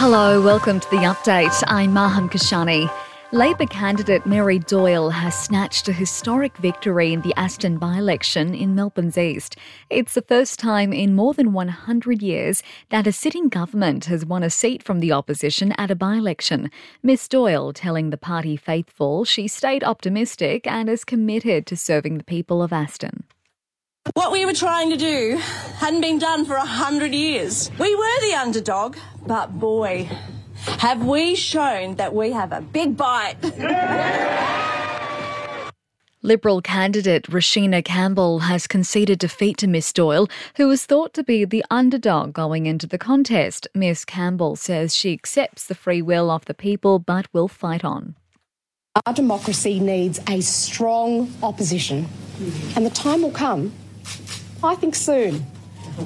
Hello, welcome to the update. I'm Maham Kashani. Labor candidate Mary Doyle has snatched a historic victory in the Aston by election in Melbourne's East. It's the first time in more than 100 years that a sitting government has won a seat from the opposition at a by election. Miss Doyle telling the party faithful she stayed optimistic and is committed to serving the people of Aston. What we were trying to do hadn't been done for a hundred years. We were the underdog, but boy, have we shown that we have a big bite. Liberal candidate Roshena Campbell has conceded defeat to Miss Doyle, who was thought to be the underdog going into the contest. Miss Campbell says she accepts the free will of the people but will fight on. Our democracy needs a strong opposition, and the time will come I think soon,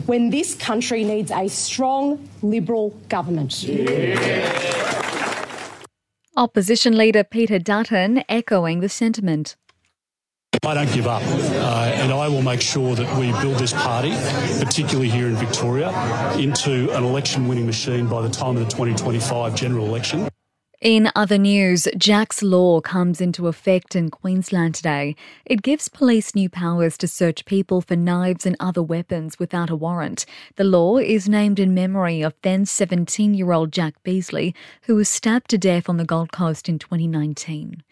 when this country needs a strong Liberal government. Yeah. Opposition leader Peter Dutton echoing the sentiment. I don't give up, uh, and I will make sure that we build this party, particularly here in Victoria, into an election winning machine by the time of the 2025 general election. In other news, Jack's Law comes into effect in Queensland today. It gives police new powers to search people for knives and other weapons without a warrant. The law is named in memory of then 17 year old Jack Beasley, who was stabbed to death on the Gold Coast in 2019.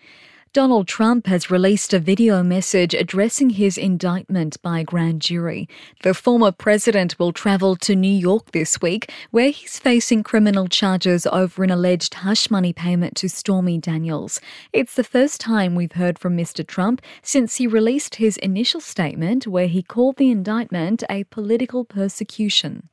Donald Trump has released a video message addressing his indictment by a grand jury. The former president will travel to New York this week, where he's facing criminal charges over an alleged hush money payment to Stormy Daniels. It's the first time we've heard from Mr. Trump since he released his initial statement, where he called the indictment a political persecution.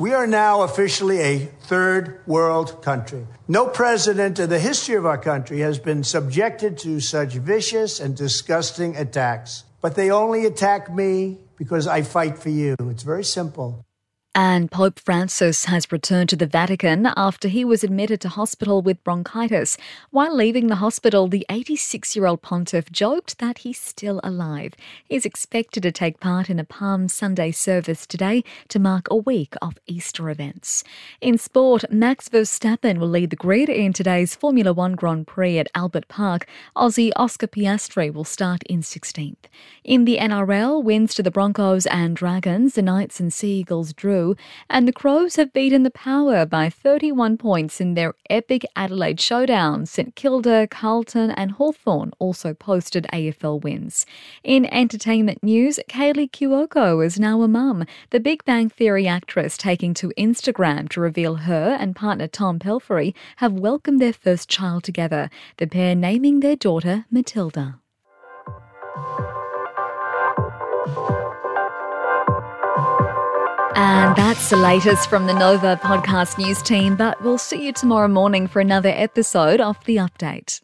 We are now officially a third world country. No president in the history of our country has been subjected to such vicious and disgusting attacks. But they only attack me because I fight for you. It's very simple. And Pope Francis has returned to the Vatican after he was admitted to hospital with bronchitis. While leaving the hospital, the 86 year old pontiff joked that he's still alive. He's expected to take part in a Palm Sunday service today to mark a week of Easter events. In sport, Max Verstappen will lead the grid in today's Formula One Grand Prix at Albert Park. Aussie Oscar Piastri will start in 16th. In the NRL, wins to the Broncos and Dragons, the Knights and Sea Eagles drew and the Crows have beaten the Power by 31 points in their epic Adelaide showdown. St Kilda, Carlton, and Hawthorn also posted AFL wins. In entertainment news, Kaley Cuoco is now a mum. The Big Bang Theory actress taking to Instagram to reveal her and partner Tom Pelphrey have welcomed their first child together, the pair naming their daughter Matilda. And that's the latest from the Nova podcast news team, but we'll see you tomorrow morning for another episode of The Update.